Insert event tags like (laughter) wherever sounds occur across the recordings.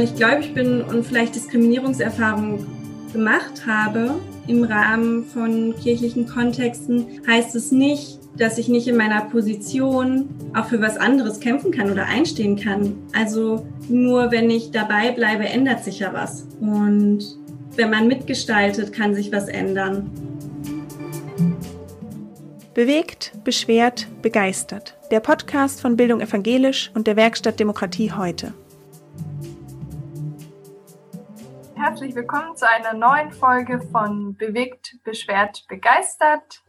weil ich gläubig bin und vielleicht Diskriminierungserfahrungen gemacht habe im Rahmen von kirchlichen Kontexten, heißt es nicht, dass ich nicht in meiner Position auch für was anderes kämpfen kann oder einstehen kann. Also nur wenn ich dabei bleibe, ändert sich ja was. Und wenn man mitgestaltet, kann sich was ändern. Bewegt, beschwert, begeistert. Der Podcast von Bildung Evangelisch und der Werkstatt Demokratie heute. Herzlich willkommen zu einer neuen Folge von Bewegt, beschwert, begeistert.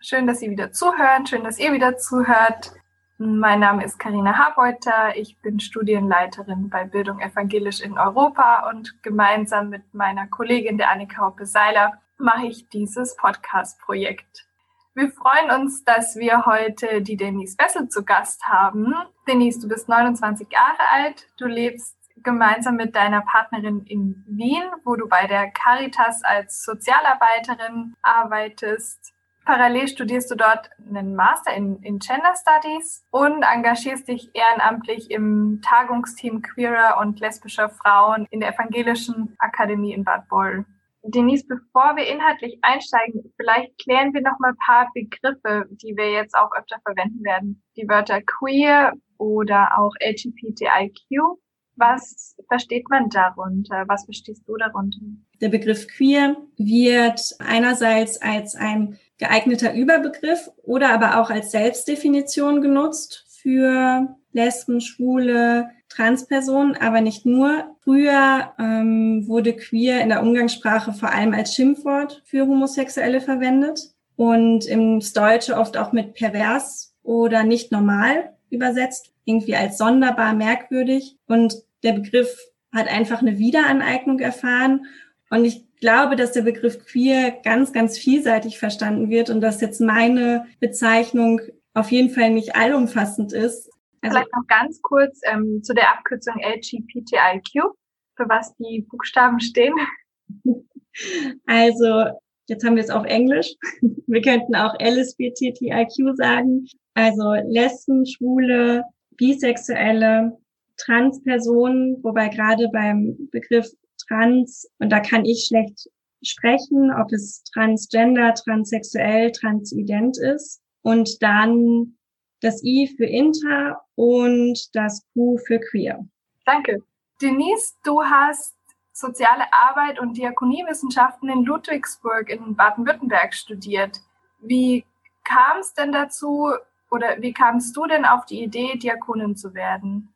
Schön, dass Sie wieder zuhören, schön, dass ihr wieder zuhört. Mein Name ist Karina Habeuter, ich bin Studienleiterin bei Bildung Evangelisch in Europa und gemeinsam mit meiner Kollegin der Annika Hoppe-Seiler mache ich dieses Podcast-Projekt. Wir freuen uns, dass wir heute die Denise Wessel zu Gast haben. Denise, du bist 29 Jahre alt, du lebst gemeinsam mit deiner Partnerin in Wien, wo du bei der Caritas als Sozialarbeiterin arbeitest. Parallel studierst du dort einen Master in, in Gender Studies und engagierst dich ehrenamtlich im Tagungsteam queerer und lesbischer Frauen in der Evangelischen Akademie in Bad Boll. Denise, bevor wir inhaltlich einsteigen, vielleicht klären wir noch mal ein paar Begriffe, die wir jetzt auch öfter verwenden werden. Die Wörter queer oder auch LGBTIQ. Was versteht man darunter? Was verstehst du darunter? Der Begriff queer wird einerseits als ein geeigneter Überbegriff oder aber auch als Selbstdefinition genutzt für Lesben, Schwule, Transpersonen, aber nicht nur. Früher ähm, wurde queer in der Umgangssprache vor allem als Schimpfwort für Homosexuelle verwendet und ins Deutsche oft auch mit pervers oder nicht normal übersetzt, irgendwie als sonderbar, merkwürdig. Und der Begriff hat einfach eine Wiederaneignung erfahren. Und ich glaube, dass der Begriff queer ganz, ganz vielseitig verstanden wird und dass jetzt meine Bezeichnung auf jeden Fall nicht allumfassend ist. Also, Vielleicht noch ganz kurz ähm, zu der Abkürzung LGBTIQ, für was die Buchstaben stehen. (laughs) Also, jetzt haben wir es auf Englisch. (laughs) Wir könnten auch LSBTTIQ sagen. Also Lesben, Schwule, Bisexuelle, Transpersonen, wobei gerade beim Begriff trans, und da kann ich schlecht sprechen, ob es transgender, transsexuell, transident ist. Und dann das I für inter und das Q für queer. Danke. Denise, du hast soziale Arbeit und Diakoniewissenschaften in Ludwigsburg in Baden-Württemberg studiert. Wie kam es denn dazu oder wie kamst du denn auf die Idee, Diakonin zu werden?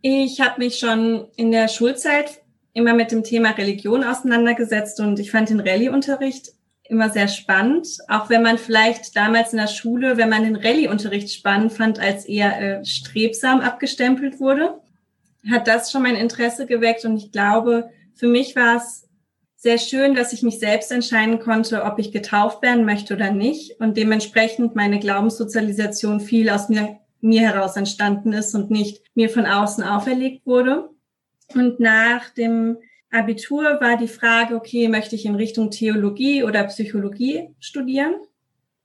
Ich habe mich schon in der Schulzeit immer mit dem Thema Religion auseinandergesetzt und ich fand den Rallye-Unterricht immer sehr spannend, auch wenn man vielleicht damals in der Schule, wenn man den Rallye-Unterricht spannend fand, als eher äh, strebsam abgestempelt wurde, hat das schon mein Interesse geweckt und ich glaube, für mich war es sehr schön, dass ich mich selbst entscheiden konnte, ob ich getauft werden möchte oder nicht und dementsprechend meine Glaubenssozialisation viel aus mir, mir heraus entstanden ist und nicht mir von außen auferlegt wurde. Und nach dem Abitur war die Frage, okay, möchte ich in Richtung Theologie oder Psychologie studieren?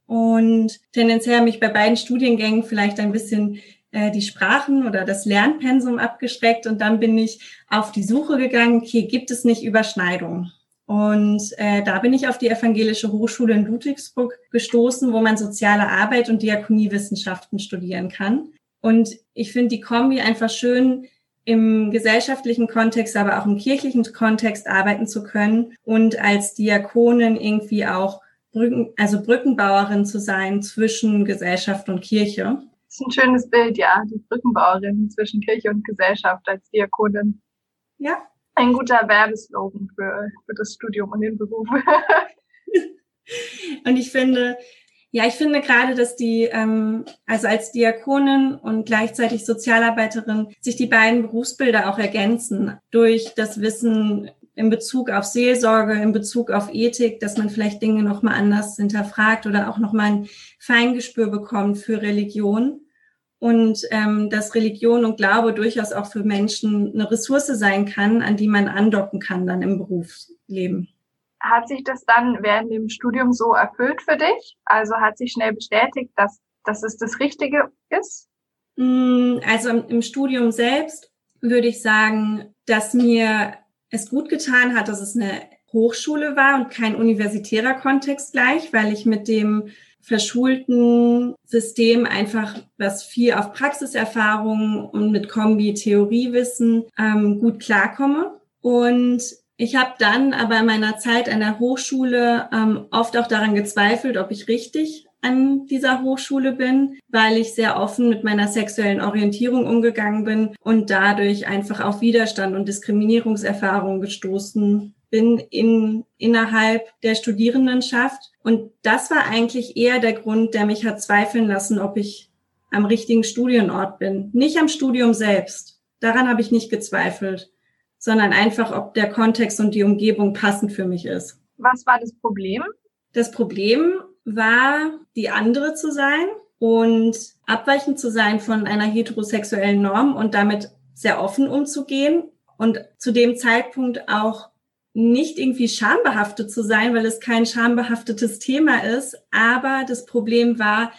Und tendenziell mich bei beiden Studiengängen vielleicht ein bisschen äh, die Sprachen oder das Lernpensum abgeschreckt. Und dann bin ich auf die Suche gegangen, okay, gibt es nicht Überschneidungen? Und äh, da bin ich auf die Evangelische Hochschule in Ludwigsburg gestoßen, wo man soziale Arbeit und Diakoniewissenschaften studieren kann. Und ich finde die Kombi einfach schön, im gesellschaftlichen Kontext, aber auch im kirchlichen Kontext arbeiten zu können und als Diakonin irgendwie auch Brücken, also Brückenbauerin zu sein zwischen Gesellschaft und Kirche. Das ist ein schönes Bild, ja, die Brückenbauerin zwischen Kirche und Gesellschaft als Diakonin. Ja. Ein guter Werbeslogan für, für das Studium und den Beruf. (laughs) und ich finde, ja, ich finde gerade, dass die, ähm, also als Diakonin und gleichzeitig Sozialarbeiterin, sich die beiden Berufsbilder auch ergänzen durch das Wissen in Bezug auf Seelsorge, in Bezug auf Ethik, dass man vielleicht Dinge nochmal anders hinterfragt oder auch nochmal ein Feingespür bekommt für Religion. Und ähm, dass Religion und Glaube durchaus auch für Menschen eine Ressource sein kann, an die man andocken kann dann im Berufsleben. Hat sich das dann während dem Studium so erfüllt für dich? Also hat sich schnell bestätigt, dass, dass es das Richtige ist? Mm, also im Studium selbst würde ich sagen, dass mir es gut getan hat, dass es eine Hochschule war und kein universitärer Kontext gleich, weil ich mit dem verschulten System einfach, was viel auf Praxiserfahrung und mit Kombi Theoriewissen ähm, gut klarkomme. Und ich habe dann aber in meiner Zeit an der Hochschule ähm, oft auch daran gezweifelt, ob ich richtig an dieser Hochschule bin, weil ich sehr offen mit meiner sexuellen Orientierung umgegangen bin und dadurch einfach auf Widerstand und Diskriminierungserfahrungen gestoßen bin in, innerhalb der Studierendenschaft. Und das war eigentlich eher der Grund, der mich hat zweifeln lassen, ob ich am richtigen Studienort bin. Nicht am Studium selbst. Daran habe ich nicht gezweifelt, sondern einfach, ob der Kontext und die Umgebung passend für mich ist. Was war das Problem? Das Problem war, die andere zu sein und abweichend zu sein von einer heterosexuellen Norm und damit sehr offen umzugehen und zu dem Zeitpunkt auch nicht irgendwie schambehaftet zu sein, weil es kein schambehaftetes Thema ist. Aber das Problem war,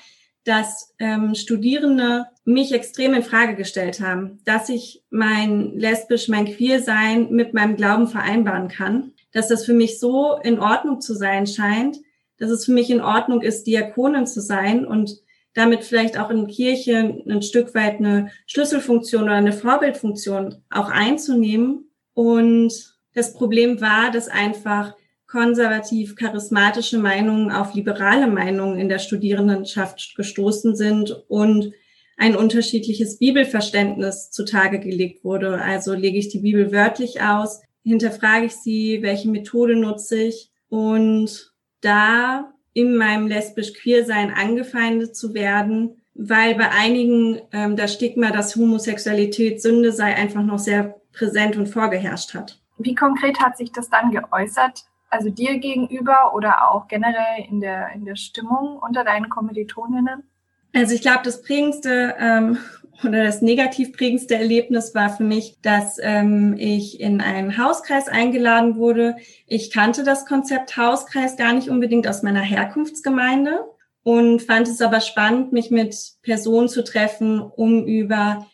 dass ähm, Studierende mich extrem in Frage gestellt haben, dass ich mein lesbisch, mein queer sein mit meinem Glauben vereinbaren kann, dass das für mich so in Ordnung zu sein scheint, dass es für mich in Ordnung ist, Diakonin zu sein und damit vielleicht auch in Kirche ein Stück weit eine Schlüsselfunktion oder eine Vorbildfunktion auch einzunehmen. Und das Problem war, dass einfach konservativ charismatische Meinungen auf liberale Meinungen in der Studierendenschaft gestoßen sind und ein unterschiedliches Bibelverständnis zutage gelegt wurde. Also lege ich die Bibel wörtlich aus, hinterfrage ich sie, welche Methode nutze ich und da in meinem lesbisch-queer-Sein angefeindet zu werden, weil bei einigen ähm, das Stigma, dass Homosexualität Sünde sei, einfach noch sehr präsent und vorgeherrscht hat. Wie konkret hat sich das dann geäußert? Also dir gegenüber oder auch generell in der, in der Stimmung unter deinen Kommilitoninnen? Also ich glaube, das prägendste ähm, oder das negativ prägendste Erlebnis war für mich, dass ähm, ich in einen Hauskreis eingeladen wurde. Ich kannte das Konzept Hauskreis gar nicht unbedingt aus meiner Herkunftsgemeinde und fand es aber spannend, mich mit Personen zu treffen, um über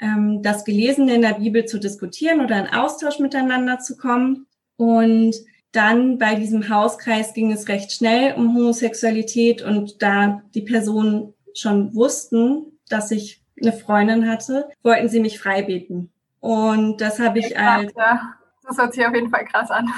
ähm, das Gelesene in der Bibel zu diskutieren oder in Austausch miteinander zu kommen. Und dann bei diesem Hauskreis ging es recht schnell um Homosexualität und da die Personen schon wussten, dass ich eine Freundin hatte, wollten sie mich freibeten. Und das habe ich als. Ja, das hört sich auf jeden Fall krass an.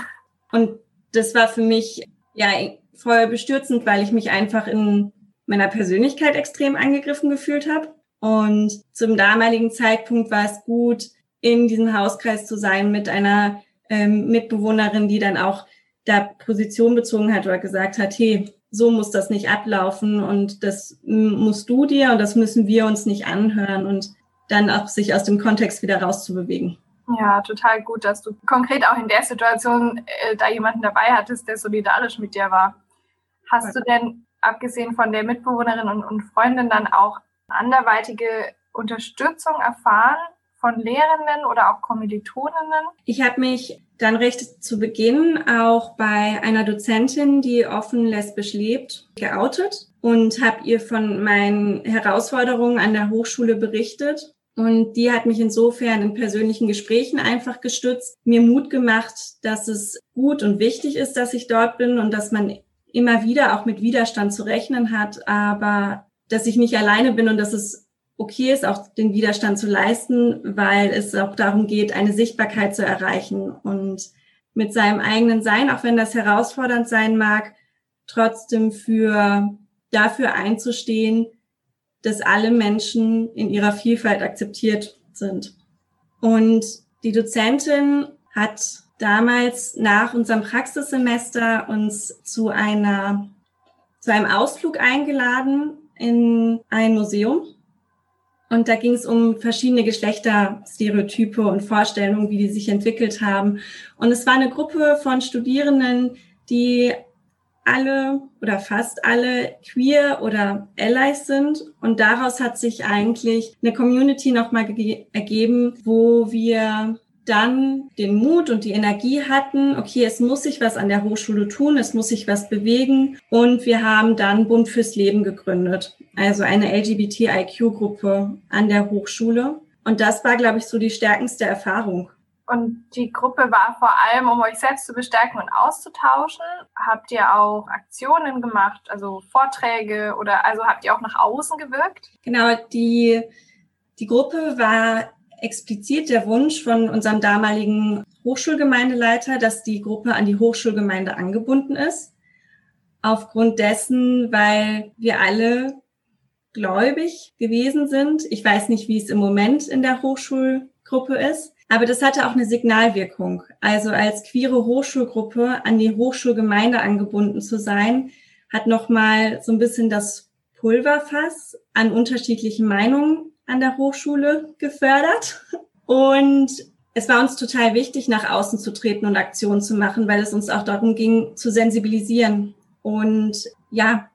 Und das war für mich ja voll bestürzend, weil ich mich einfach in meiner Persönlichkeit extrem angegriffen gefühlt habe. Und zum damaligen Zeitpunkt war es gut, in diesem Hauskreis zu sein mit einer ähm, Mitbewohnerin, die dann auch da Position bezogen hat oder gesagt hat, hey, so muss das nicht ablaufen und das musst du dir und das müssen wir uns nicht anhören und dann auch sich aus dem Kontext wieder rauszubewegen. Ja, total gut, dass du konkret auch in der Situation äh, da jemanden dabei hattest, der solidarisch mit dir war. Hast du denn, abgesehen von der Mitbewohnerin und, und Freundin, dann auch anderweitige Unterstützung erfahren von Lehrenden oder auch Kommilitoninnen? Ich habe mich dann recht zu Beginn auch bei einer Dozentin, die offen lesbisch lebt, geoutet und habe ihr von meinen Herausforderungen an der Hochschule berichtet. Und die hat mich insofern in persönlichen Gesprächen einfach gestützt, mir Mut gemacht, dass es gut und wichtig ist, dass ich dort bin und dass man immer wieder auch mit Widerstand zu rechnen hat, aber dass ich nicht alleine bin und dass es okay ist, auch den Widerstand zu leisten, weil es auch darum geht, eine Sichtbarkeit zu erreichen und mit seinem eigenen Sein, auch wenn das herausfordernd sein mag, trotzdem für dafür einzustehen, dass alle Menschen in ihrer Vielfalt akzeptiert sind. Und die Dozentin hat damals nach unserem Praxissemester uns zu einer, zu einem Ausflug eingeladen in ein Museum und da ging es um verschiedene Geschlechterstereotype und Vorstellungen, wie die sich entwickelt haben. Und es war eine Gruppe von Studierenden, die alle oder fast alle queer oder allies sind. Und daraus hat sich eigentlich eine Community nochmal ergeben, wo wir dann den Mut und die Energie hatten, okay, es muss sich was an der Hochschule tun, es muss sich was bewegen. Und wir haben dann Bund fürs Leben gegründet, also eine LGBTIQ-Gruppe an der Hochschule. Und das war, glaube ich, so die stärkendste Erfahrung. Und die Gruppe war vor allem, um euch selbst zu bestärken und auszutauschen. Habt ihr auch Aktionen gemacht, also Vorträge oder also habt ihr auch nach außen gewirkt? Genau, die, die Gruppe war explizit der Wunsch von unserem damaligen Hochschulgemeindeleiter, dass die Gruppe an die Hochschulgemeinde angebunden ist. Aufgrund dessen, weil wir alle gläubig gewesen sind. Ich weiß nicht, wie es im Moment in der Hochschulgruppe ist, aber das hatte auch eine Signalwirkung. Also als queere Hochschulgruppe an die Hochschulgemeinde angebunden zu sein, hat nochmal so ein bisschen das Pulverfass an unterschiedlichen Meinungen an der Hochschule gefördert. Und es war uns total wichtig, nach außen zu treten und Aktionen zu machen, weil es uns auch darum ging, zu sensibilisieren und ja,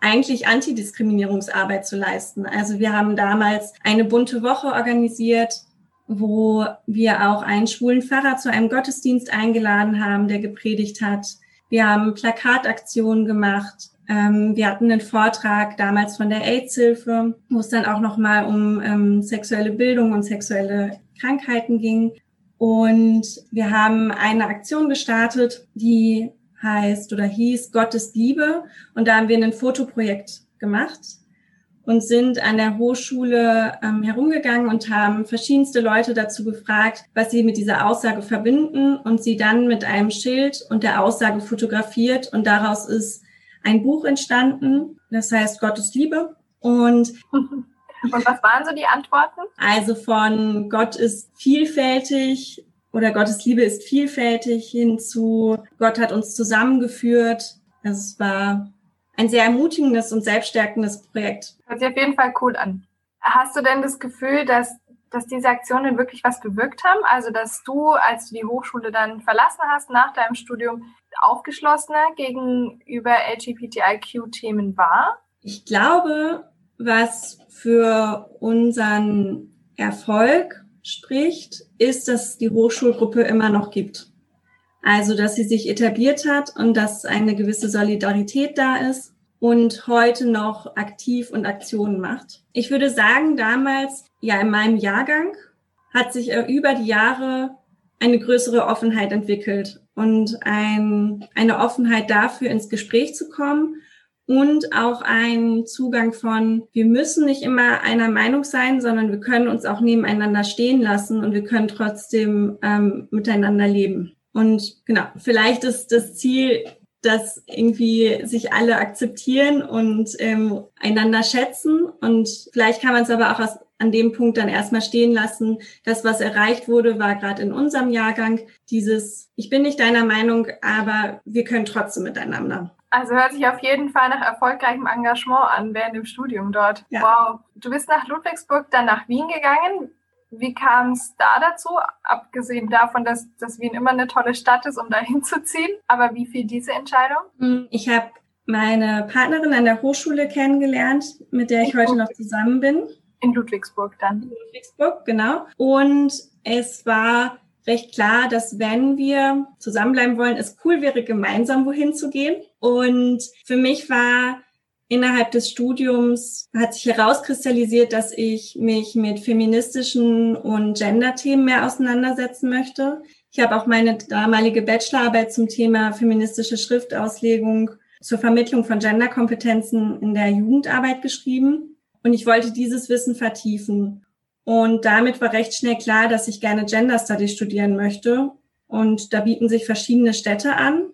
eigentlich Antidiskriminierungsarbeit zu leisten. Also wir haben damals eine bunte Woche organisiert, wo wir auch einen schwulen Pfarrer zu einem Gottesdienst eingeladen haben, der gepredigt hat. Wir haben Plakataktionen gemacht. Ähm, wir hatten einen Vortrag damals von der AIDS-Hilfe, wo es dann auch nochmal um ähm, sexuelle Bildung und sexuelle Krankheiten ging. Und wir haben eine Aktion gestartet, die heißt oder hieß Gottes Liebe. Und da haben wir ein Fotoprojekt gemacht und sind an der Hochschule ähm, herumgegangen und haben verschiedenste Leute dazu gefragt, was sie mit dieser Aussage verbinden und sie dann mit einem Schild und der Aussage fotografiert und daraus ist ein Buch entstanden, das heißt Gottes Liebe und (laughs) Und was waren so die Antworten? Also von Gott ist vielfältig oder Gottes Liebe ist vielfältig hinzu Gott hat uns zusammengeführt. Also es war ein sehr ermutigendes und selbststärkendes Projekt. Hört sich auf jeden Fall cool an. Hast du denn das Gefühl, dass, dass diese Aktionen wirklich was bewirkt haben? Also, dass du, als du die Hochschule dann verlassen hast nach deinem Studium, aufgeschlossener gegenüber LGBTIQ-Themen war? Ich glaube, was für unseren Erfolg spricht, ist, dass die Hochschulgruppe immer noch gibt. Also, dass sie sich etabliert hat und dass eine gewisse Solidarität da ist und heute noch aktiv und Aktionen macht. Ich würde sagen, damals, ja, in meinem Jahrgang hat sich äh, über die Jahre eine größere Offenheit entwickelt und ein, eine Offenheit dafür, ins Gespräch zu kommen und auch ein Zugang von, wir müssen nicht immer einer Meinung sein, sondern wir können uns auch nebeneinander stehen lassen und wir können trotzdem ähm, miteinander leben. Und genau, vielleicht ist das Ziel, dass irgendwie sich alle akzeptieren und ähm, einander schätzen. Und vielleicht kann man es aber auch aus, an dem Punkt dann erstmal stehen lassen. Das, was erreicht wurde, war gerade in unserem Jahrgang dieses, ich bin nicht deiner Meinung, aber wir können trotzdem miteinander. Also hört sich auf jeden Fall nach erfolgreichem Engagement an während dem Studium dort. Ja. Wow. Du bist nach Ludwigsburg, dann nach Wien gegangen. Wie kam es da dazu? Abgesehen davon, dass, dass Wien immer eine tolle Stadt ist, um da hinzuziehen. Aber wie fiel diese Entscheidung? Hm, ich habe meine Partnerin an der Hochschule kennengelernt, mit der ich heute noch zusammen bin. In Ludwigsburg dann. In Ludwigsburg, genau. Und es war recht klar, dass wenn wir zusammenbleiben wollen, es cool wäre, gemeinsam wohin zu gehen. Und für mich war innerhalb des Studiums hat sich herauskristallisiert, dass ich mich mit feministischen und Gender-Themen mehr auseinandersetzen möchte. Ich habe auch meine damalige Bachelorarbeit zum Thema feministische Schriftauslegung zur Vermittlung von Genderkompetenzen in der Jugendarbeit geschrieben. Und ich wollte dieses Wissen vertiefen. Und damit war recht schnell klar, dass ich gerne Gender Studies studieren möchte. Und da bieten sich verschiedene Städte an.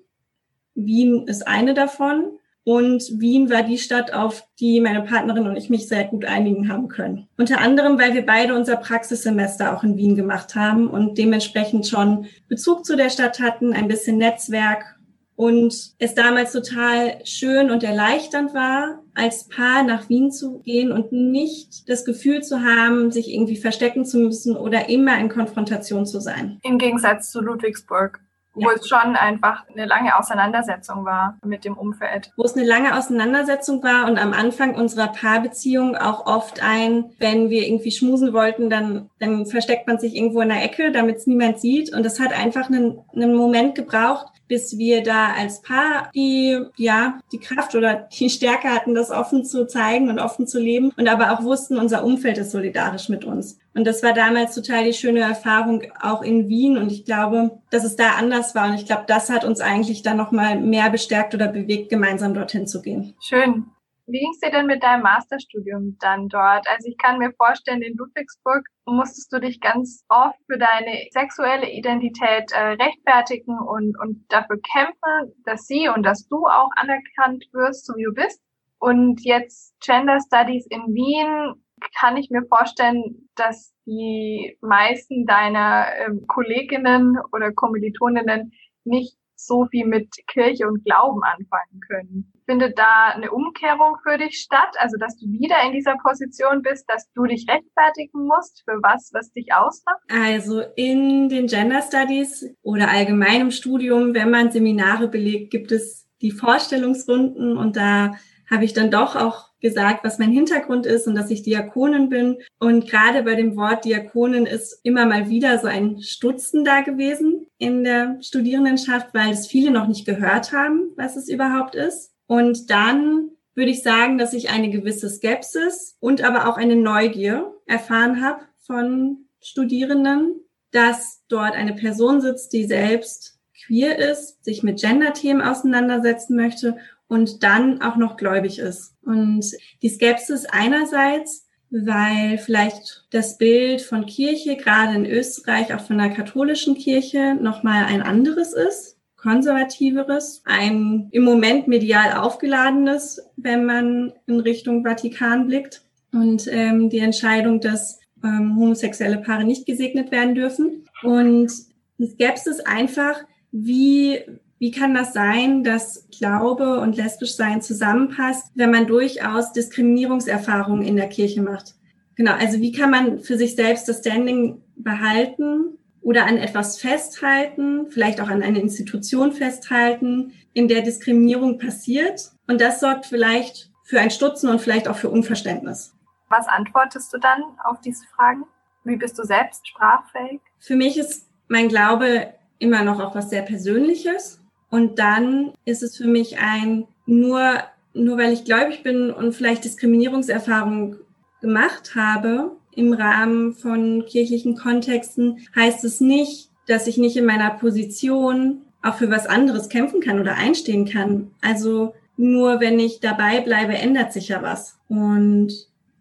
Wien ist eine davon. Und Wien war die Stadt, auf die meine Partnerin und ich mich sehr gut einigen haben können. Unter anderem, weil wir beide unser Praxissemester auch in Wien gemacht haben und dementsprechend schon Bezug zu der Stadt hatten, ein bisschen Netzwerk und es damals total schön und erleichternd war, als Paar nach Wien zu gehen und nicht das Gefühl zu haben, sich irgendwie verstecken zu müssen oder immer in Konfrontation zu sein. Im Gegensatz zu Ludwigsburg wo ja. es schon einfach eine lange Auseinandersetzung war mit dem Umfeld. Wo es eine lange Auseinandersetzung war und am Anfang unserer Paarbeziehung auch oft ein, wenn wir irgendwie schmusen wollten, dann, dann versteckt man sich irgendwo in der Ecke, damit es niemand sieht. Und das hat einfach einen, einen Moment gebraucht, bis wir da als Paar die, ja, die Kraft oder die Stärke hatten, das offen zu zeigen und offen zu leben und aber auch wussten, unser Umfeld ist solidarisch mit uns. Und das war damals total die schöne Erfahrung auch in Wien. Und ich glaube, dass es da anders war. Und ich glaube, das hat uns eigentlich dann nochmal mehr bestärkt oder bewegt, gemeinsam dorthin zu gehen. Schön. Wie ging es dir denn mit deinem Masterstudium dann dort? Also ich kann mir vorstellen, in Ludwigsburg musstest du dich ganz oft für deine sexuelle Identität äh, rechtfertigen und, und dafür kämpfen, dass sie und dass du auch anerkannt wirst, so wie du bist. Und jetzt Gender Studies in Wien kann ich mir vorstellen, dass die meisten deiner ähm, Kolleginnen oder Kommilitoninnen nicht so viel mit Kirche und Glauben anfangen können. Findet da eine Umkehrung für dich statt? Also, dass du wieder in dieser Position bist, dass du dich rechtfertigen musst für was, was dich ausmacht? Also, in den Gender Studies oder allgemein im Studium, wenn man Seminare belegt, gibt es die Vorstellungsrunden und da habe ich dann doch auch gesagt, was mein Hintergrund ist und dass ich Diakonin bin. Und gerade bei dem Wort Diakonin ist immer mal wieder so ein Stutzen da gewesen in der Studierendenschaft, weil es viele noch nicht gehört haben, was es überhaupt ist. Und dann würde ich sagen, dass ich eine gewisse Skepsis und aber auch eine Neugier erfahren habe von Studierenden, dass dort eine Person sitzt, die selbst queer ist, sich mit Gender-Themen auseinandersetzen möchte und dann auch noch gläubig ist. Und die Skepsis einerseits, weil vielleicht das Bild von Kirche, gerade in Österreich, auch von der katholischen Kirche, nochmal ein anderes ist, konservativeres, ein im Moment medial aufgeladenes, wenn man in Richtung Vatikan blickt. Und ähm, die Entscheidung, dass ähm, homosexuelle Paare nicht gesegnet werden dürfen. Und die Skepsis einfach, wie wie kann das sein, dass Glaube und lesbisch sein zusammenpasst, wenn man durchaus Diskriminierungserfahrungen in der Kirche macht? Genau, also wie kann man für sich selbst das Standing behalten oder an etwas festhalten, vielleicht auch an eine Institution festhalten, in der Diskriminierung passiert? Und das sorgt vielleicht für ein Stutzen und vielleicht auch für Unverständnis. Was antwortest du dann auf diese Fragen? Wie bist du selbst sprachfähig? Für mich ist mein Glaube immer noch auch was sehr Persönliches. Und dann ist es für mich ein, nur, nur weil ich gläubig bin und vielleicht Diskriminierungserfahrung gemacht habe im Rahmen von kirchlichen Kontexten, heißt es nicht, dass ich nicht in meiner Position auch für was anderes kämpfen kann oder einstehen kann. Also nur wenn ich dabei bleibe, ändert sich ja was. Und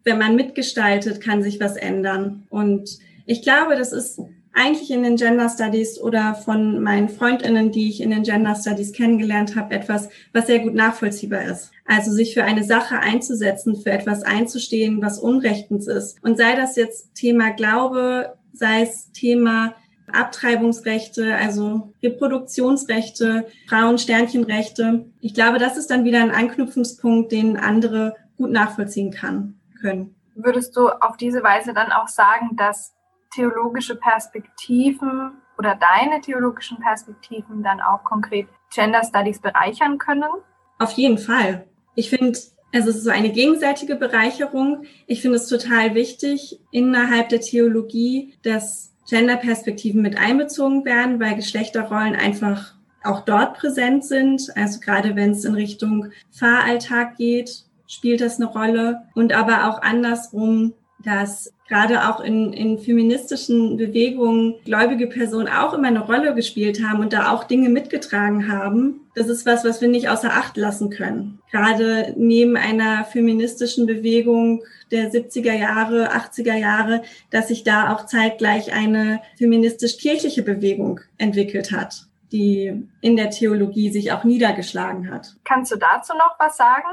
wenn man mitgestaltet, kann sich was ändern. Und ich glaube, das ist eigentlich in den Gender Studies oder von meinen Freundinnen, die ich in den Gender Studies kennengelernt habe, etwas, was sehr gut nachvollziehbar ist. Also sich für eine Sache einzusetzen, für etwas einzustehen, was unrechtens ist. Und sei das jetzt Thema Glaube, sei es Thema Abtreibungsrechte, also Reproduktionsrechte, Frauen-Sternchenrechte. Ich glaube, das ist dann wieder ein Anknüpfungspunkt, den andere gut nachvollziehen kann, können. Würdest du auf diese Weise dann auch sagen, dass theologische Perspektiven oder deine theologischen Perspektiven dann auch konkret Gender Studies bereichern können? Auf jeden Fall. Ich finde, also es ist so eine gegenseitige Bereicherung. Ich finde es total wichtig innerhalb der Theologie, dass Genderperspektiven mit einbezogen werden, weil Geschlechterrollen einfach auch dort präsent sind. Also gerade wenn es in Richtung Fahralltag geht, spielt das eine Rolle. Und aber auch andersrum, dass gerade auch in, in feministischen Bewegungen gläubige Personen auch immer eine Rolle gespielt haben und da auch Dinge mitgetragen haben. Das ist was, was wir nicht außer Acht lassen können. Gerade neben einer feministischen Bewegung der 70er Jahre, 80er Jahre, dass sich da auch zeitgleich eine feministisch-kirchliche Bewegung entwickelt hat, die in der Theologie sich auch niedergeschlagen hat. Kannst du dazu noch was sagen?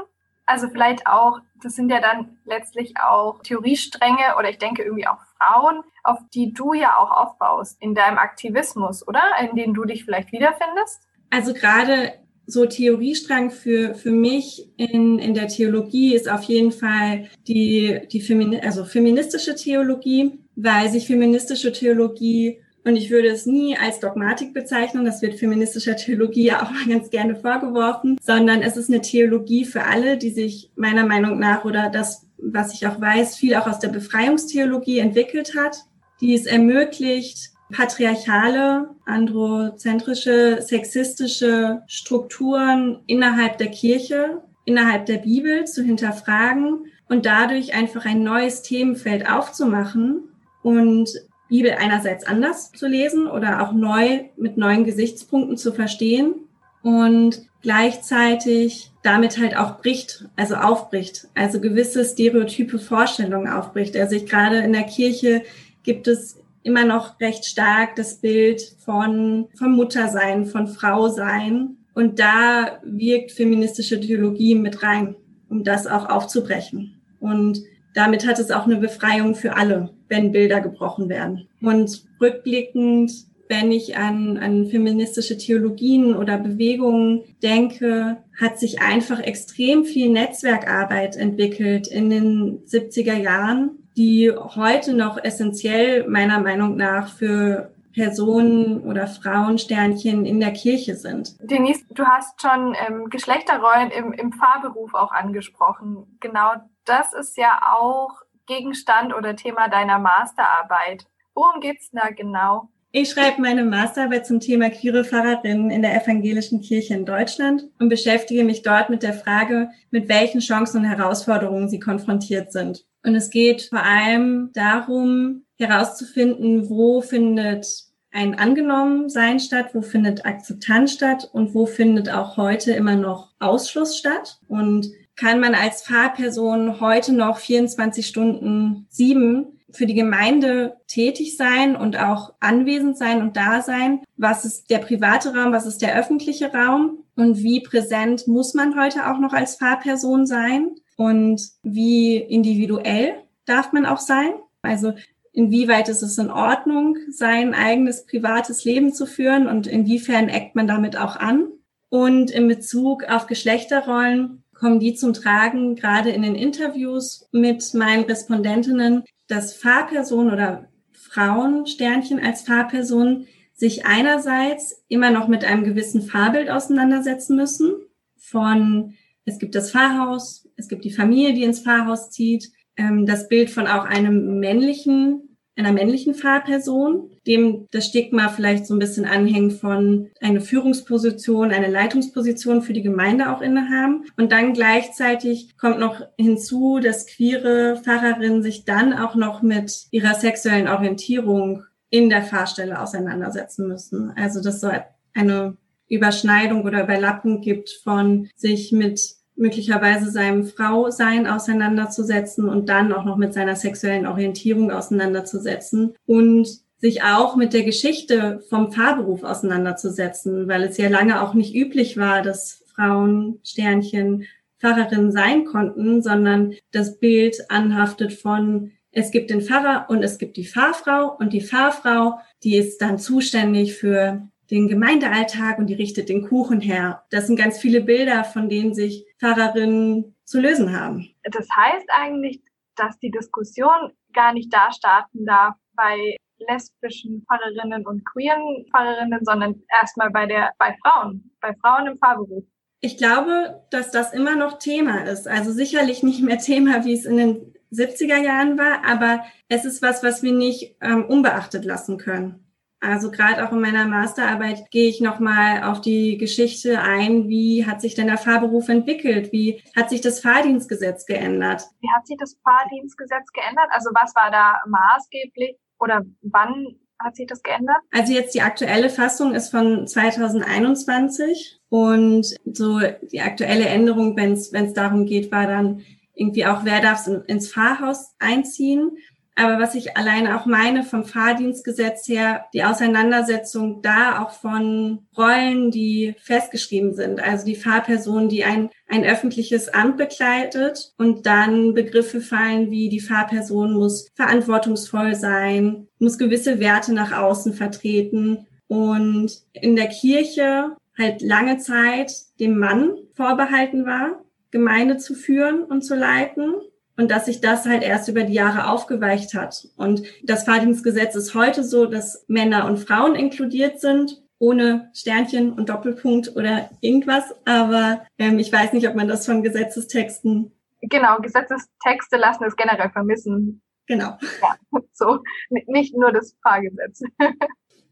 Also vielleicht auch, das sind ja dann letztlich auch Theoriestränge oder ich denke irgendwie auch Frauen, auf die du ja auch aufbaust in deinem Aktivismus, oder? In denen du dich vielleicht wiederfindest? Also gerade so Theoriestrang für, für mich in, in der Theologie ist auf jeden Fall die, die Femini also feministische Theologie, weil sich feministische Theologie und ich würde es nie als Dogmatik bezeichnen, das wird feministischer Theologie ja auch mal ganz gerne vorgeworfen, sondern es ist eine Theologie für alle, die sich meiner Meinung nach oder das, was ich auch weiß, viel auch aus der Befreiungstheologie entwickelt hat, die es ermöglicht, patriarchale, androzentrische, sexistische Strukturen innerhalb der Kirche, innerhalb der Bibel zu hinterfragen und dadurch einfach ein neues Themenfeld aufzumachen und Bibel einerseits anders zu lesen oder auch neu mit neuen Gesichtspunkten zu verstehen und gleichzeitig damit halt auch bricht, also aufbricht, also gewisse stereotype Vorstellungen aufbricht. Also ich gerade in der Kirche gibt es immer noch recht stark das Bild von, von Muttersein, von Frau sein. Und da wirkt feministische Theologie mit rein, um das auch aufzubrechen. Und damit hat es auch eine Befreiung für alle, wenn Bilder gebrochen werden. Und rückblickend, wenn ich an, an feministische Theologien oder Bewegungen denke, hat sich einfach extrem viel Netzwerkarbeit entwickelt in den 70er Jahren, die heute noch essentiell meiner Meinung nach für Personen oder Frauensternchen in der Kirche sind. Denise, du hast schon ähm, Geschlechterrollen im, im Fahrberuf auch angesprochen. Genau das ist ja auch Gegenstand oder Thema deiner Masterarbeit. Worum geht's da genau? Ich schreibe meine Masterarbeit zum Thema queere Pfarrerinnen in der evangelischen Kirche in Deutschland und beschäftige mich dort mit der Frage, mit welchen Chancen und Herausforderungen sie konfrontiert sind. Und es geht vor allem darum, herauszufinden, wo findet ein Angenommensein statt, wo findet Akzeptanz statt und wo findet auch heute immer noch Ausschluss statt. Und kann man als Fahrperson heute noch 24 Stunden sieben für die Gemeinde tätig sein und auch anwesend sein und da sein? Was ist der private Raum? Was ist der öffentliche Raum? Und wie präsent muss man heute auch noch als Fahrperson sein? Und wie individuell darf man auch sein? Also inwieweit ist es in Ordnung, sein eigenes privates Leben zu führen und inwiefern eckt man damit auch an? Und in Bezug auf Geschlechterrollen kommen die zum Tragen, gerade in den Interviews mit meinen Respondentinnen, dass Fahrpersonen oder Frauensternchen als Fahrpersonen sich einerseits immer noch mit einem gewissen Fahrbild auseinandersetzen müssen. Von es gibt das Fahrhaus, es gibt die Familie, die ins Fahrhaus zieht, ähm, das Bild von auch einem männlichen einer männlichen Fahrperson, dem das Stigma vielleicht so ein bisschen anhängt von eine Führungsposition, eine Leitungsposition für die Gemeinde auch innehaben. Und dann gleichzeitig kommt noch hinzu, dass queere Fahrerinnen sich dann auch noch mit ihrer sexuellen Orientierung in der Fahrstelle auseinandersetzen müssen. Also dass so eine Überschneidung oder Überlappung gibt von sich mit möglicherweise seinem Frausein auseinanderzusetzen und dann auch noch mit seiner sexuellen Orientierung auseinanderzusetzen und sich auch mit der Geschichte vom Fahrberuf auseinanderzusetzen, weil es ja lange auch nicht üblich war, dass Frauen Sternchen Pfarrerinnen sein konnten, sondern das Bild anhaftet von es gibt den Pfarrer und es gibt die Fahrfrau und die Fahrfrau, die ist dann zuständig für den Gemeindealltag und die richtet den Kuchen her. Das sind ganz viele Bilder, von denen sich Pfarrerinnen zu lösen haben. Das heißt eigentlich, dass die Diskussion gar nicht da starten darf bei lesbischen Pfarrerinnen und queeren Pfarrerinnen, sondern erstmal bei der, bei Frauen, bei Frauen im Pfarrberuf. Ich glaube, dass das immer noch Thema ist. Also sicherlich nicht mehr Thema, wie es in den 70er Jahren war, aber es ist was, was wir nicht ähm, unbeachtet lassen können. Also gerade auch in meiner Masterarbeit gehe ich nochmal auf die Geschichte ein, wie hat sich denn der Fahrberuf entwickelt? Wie hat sich das Fahrdienstgesetz geändert? Wie hat sich das Fahrdienstgesetz geändert? Also was war da maßgeblich oder wann hat sich das geändert? Also jetzt die aktuelle Fassung ist von 2021 und so die aktuelle Änderung, wenn es darum geht, war dann irgendwie auch, wer darf ins Fahrhaus einziehen. Aber was ich alleine auch meine vom Fahrdienstgesetz her, die Auseinandersetzung da auch von Rollen, die festgeschrieben sind. Also die Fahrperson, die ein, ein öffentliches Amt begleitet und dann Begriffe fallen wie die Fahrperson muss verantwortungsvoll sein, muss gewisse Werte nach außen vertreten und in der Kirche halt lange Zeit dem Mann vorbehalten war, Gemeinde zu führen und zu leiten und dass sich das halt erst über die Jahre aufgeweicht hat. Und das Fahrdienstgesetz ist heute so, dass Männer und Frauen inkludiert sind, ohne Sternchen und Doppelpunkt oder irgendwas. Aber ähm, ich weiß nicht, ob man das von Gesetzestexten. Genau, Gesetzestexte lassen es generell vermissen. Genau. Ja, so, nicht nur das Fahrgesetz. (laughs)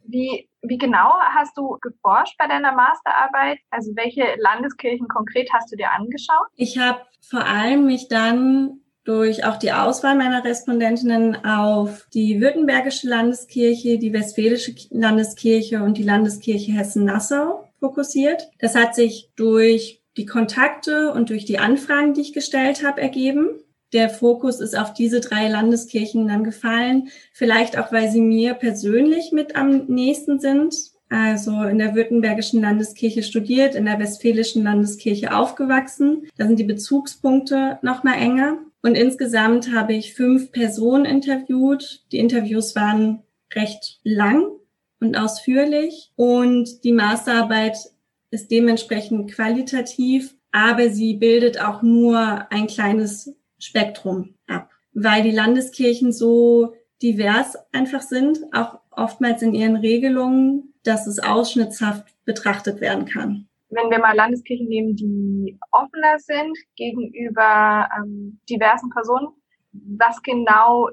Wie, wie genau hast du geforscht bei deiner Masterarbeit? Also welche Landeskirchen konkret hast du dir angeschaut? Ich habe vor allem mich dann durch auch die Auswahl meiner Respondentinnen auf die Württembergische Landeskirche, die Westfälische Landeskirche und die Landeskirche Hessen-Nassau fokussiert. Das hat sich durch die Kontakte und durch die Anfragen, die ich gestellt habe, ergeben. Der Fokus ist auf diese drei Landeskirchen dann gefallen. Vielleicht auch, weil sie mir persönlich mit am nächsten sind. Also in der Württembergischen Landeskirche studiert, in der Westfälischen Landeskirche aufgewachsen. Da sind die Bezugspunkte noch mal enger. Und insgesamt habe ich fünf Personen interviewt. Die Interviews waren recht lang und ausführlich. Und die Masterarbeit ist dementsprechend qualitativ, aber sie bildet auch nur ein kleines Spektrum ab, weil die Landeskirchen so divers einfach sind, auch oftmals in ihren Regelungen, dass es ausschnittshaft betrachtet werden kann. Wenn wir mal Landeskirchen nehmen, die offener sind gegenüber ähm, diversen Personen, was genau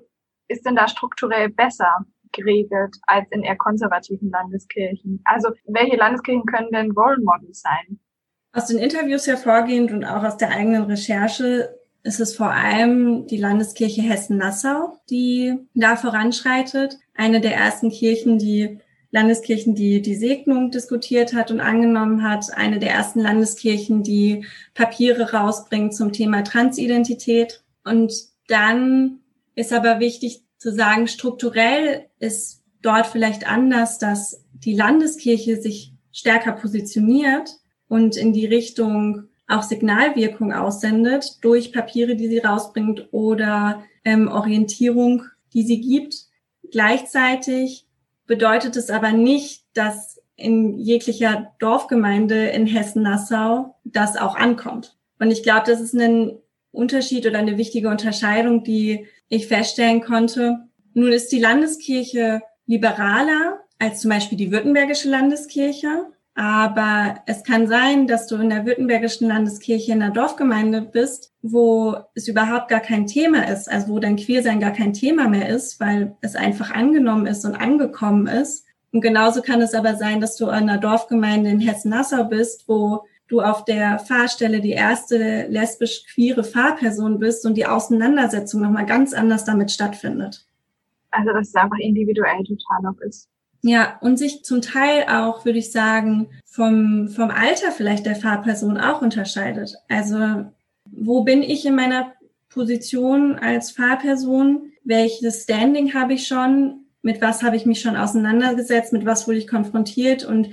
ist denn da strukturell besser? geregelt als in eher konservativen Landeskirchen. Also welche Landeskirchen können denn Role Models sein? Aus den Interviews hervorgehend und auch aus der eigenen Recherche ist es vor allem die Landeskirche Hessen-Nassau, die da voranschreitet. Eine der ersten Kirchen, die Landeskirchen, die die Segnung diskutiert hat und angenommen hat. Eine der ersten Landeskirchen, die Papiere rausbringt zum Thema Transidentität. Und dann ist aber wichtig zu sagen, strukturell ist dort vielleicht anders, dass die Landeskirche sich stärker positioniert und in die Richtung auch Signalwirkung aussendet durch Papiere, die sie rausbringt oder ähm, Orientierung, die sie gibt. Gleichzeitig bedeutet es aber nicht, dass in jeglicher Dorfgemeinde in Hessen-Nassau das auch ankommt. Und ich glaube, das ist ein Unterschied oder eine wichtige Unterscheidung, die ich feststellen konnte. Nun ist die Landeskirche liberaler als zum Beispiel die württembergische Landeskirche. Aber es kann sein, dass du in der württembergischen Landeskirche in einer Dorfgemeinde bist, wo es überhaupt gar kein Thema ist, also wo dein Queersein gar kein Thema mehr ist, weil es einfach angenommen ist und angekommen ist. Und genauso kann es aber sein, dass du in einer Dorfgemeinde in Hessen-Nassau bist, wo du auf der Fahrstelle die erste lesbisch-queere Fahrperson bist und die Auseinandersetzung nochmal ganz anders damit stattfindet. Also dass es einfach individuell total noch ist. Ja, und sich zum Teil auch, würde ich sagen, vom, vom Alter vielleicht der Fahrperson auch unterscheidet. Also wo bin ich in meiner Position als Fahrperson? Welches Standing habe ich schon? Mit was habe ich mich schon auseinandergesetzt? Mit was wurde ich konfrontiert? Und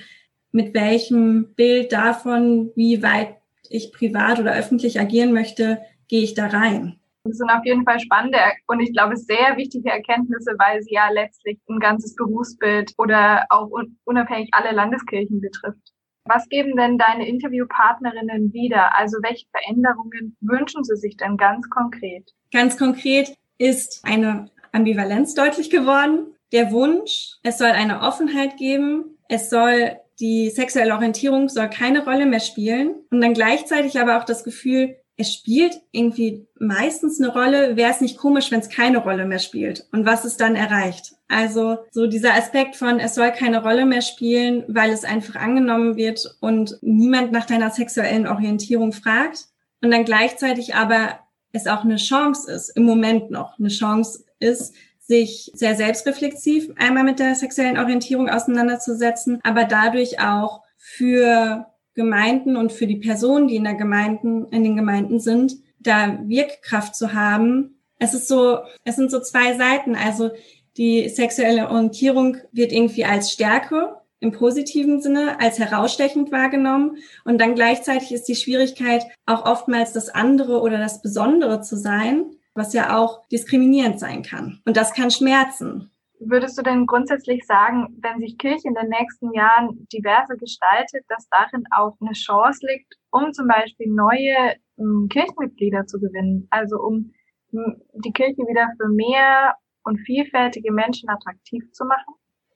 mit welchem Bild davon, wie weit ich privat oder öffentlich agieren möchte, gehe ich da rein. Das sind auf jeden Fall spannende und ich glaube sehr wichtige Erkenntnisse, weil sie ja letztlich ein ganzes Berufsbild oder auch unabhängig alle Landeskirchen betrifft. Was geben denn deine Interviewpartnerinnen wieder? Also welche Veränderungen wünschen sie sich denn ganz konkret? Ganz konkret ist eine Ambivalenz deutlich geworden. Der Wunsch, es soll eine Offenheit geben, es soll die sexuelle Orientierung soll keine Rolle mehr spielen und dann gleichzeitig aber auch das Gefühl, es spielt irgendwie meistens eine Rolle, wäre es nicht komisch, wenn es keine Rolle mehr spielt und was es dann erreicht. Also so dieser Aspekt von, es soll keine Rolle mehr spielen, weil es einfach angenommen wird und niemand nach deiner sexuellen Orientierung fragt und dann gleichzeitig aber es auch eine Chance ist, im Moment noch eine Chance ist, sich sehr selbstreflexiv einmal mit der sexuellen Orientierung auseinanderzusetzen, aber dadurch auch für Gemeinden und für die Personen, die in der Gemeinden, in den Gemeinden sind, da Wirkkraft zu haben. Es ist so, es sind so zwei Seiten. Also die sexuelle Orientierung wird irgendwie als Stärke im positiven Sinne als herausstechend wahrgenommen. Und dann gleichzeitig ist die Schwierigkeit auch oftmals das andere oder das Besondere zu sein was ja auch diskriminierend sein kann. Und das kann schmerzen. Würdest du denn grundsätzlich sagen, wenn sich Kirche in den nächsten Jahren diverse gestaltet, dass darin auch eine Chance liegt, um zum Beispiel neue ähm, Kirchenmitglieder zu gewinnen? Also um hm, die Kirche wieder für mehr und vielfältige Menschen attraktiv zu machen?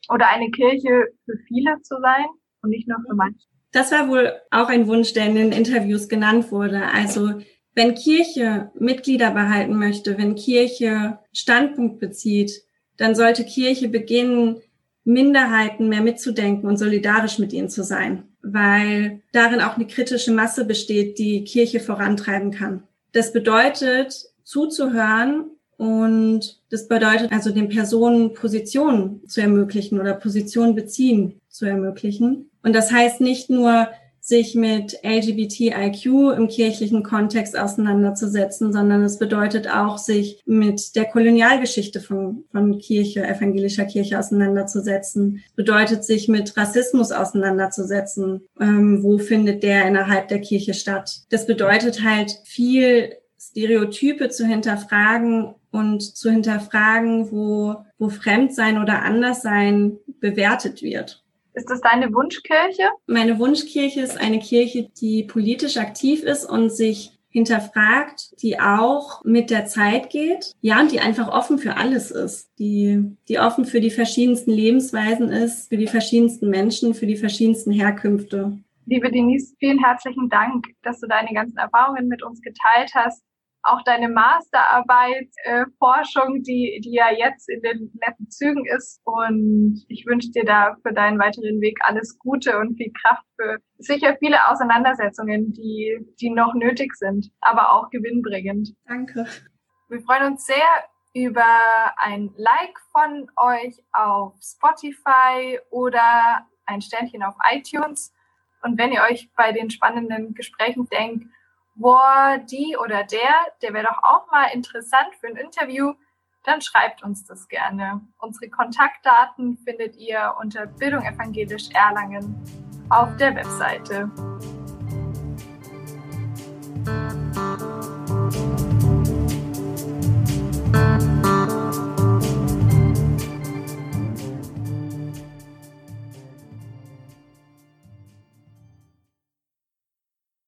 Oder eine Kirche für viele zu sein und nicht nur für manche? Das war wohl auch ein Wunsch, der in den Interviews genannt wurde. Also Wenn Kirche Mitglieder behalten möchte, wenn Kirche Standpunkt bezieht, dann sollte Kirche beginnen, Minderheiten mehr mitzudenken und solidarisch mit ihnen zu sein, weil darin auch eine kritische Masse besteht, die Kirche vorantreiben kann. Das bedeutet, zuzuhören und das bedeutet also den Personen Positionen zu ermöglichen oder Positionen beziehen zu ermöglichen. Und das heißt nicht nur, sich mit LGBTIQ im kirchlichen Kontext auseinanderzusetzen, sondern es bedeutet auch, sich mit der Kolonialgeschichte von, von Kirche, evangelischer Kirche auseinanderzusetzen. Es bedeutet, sich mit Rassismus auseinanderzusetzen. Ähm, wo findet der innerhalb der Kirche statt? Das bedeutet halt viel Stereotype zu hinterfragen und zu hinterfragen, wo, wo Fremdsein oder Anderssein bewertet wird. Ist das deine Wunschkirche? Meine Wunschkirche ist eine Kirche, die politisch aktiv ist und sich hinterfragt, die auch mit der Zeit geht, ja, und die einfach offen für alles ist, die, die offen für die verschiedensten Lebensweisen ist, für die verschiedensten Menschen, für die verschiedensten Herkünfte. Liebe Denise, vielen herzlichen Dank, dass du deine ganzen Erfahrungen mit uns geteilt hast auch deine Masterarbeit, äh, Forschung, die, die ja jetzt in den letzten Zügen ist. Und ich wünsche dir da für deinen weiteren Weg alles Gute und viel Kraft für sicher viele Auseinandersetzungen, die, die noch nötig sind, aber auch gewinnbringend. Danke. Wir freuen uns sehr über ein Like von euch auf Spotify oder ein Sternchen auf iTunes. Und wenn ihr euch bei den spannenden Gesprächen denkt, boah, die oder der, der wäre doch auch mal interessant für ein Interview, dann schreibt uns das gerne. Unsere Kontaktdaten findet ihr unter Bildung Evangelisch Erlangen auf der Webseite.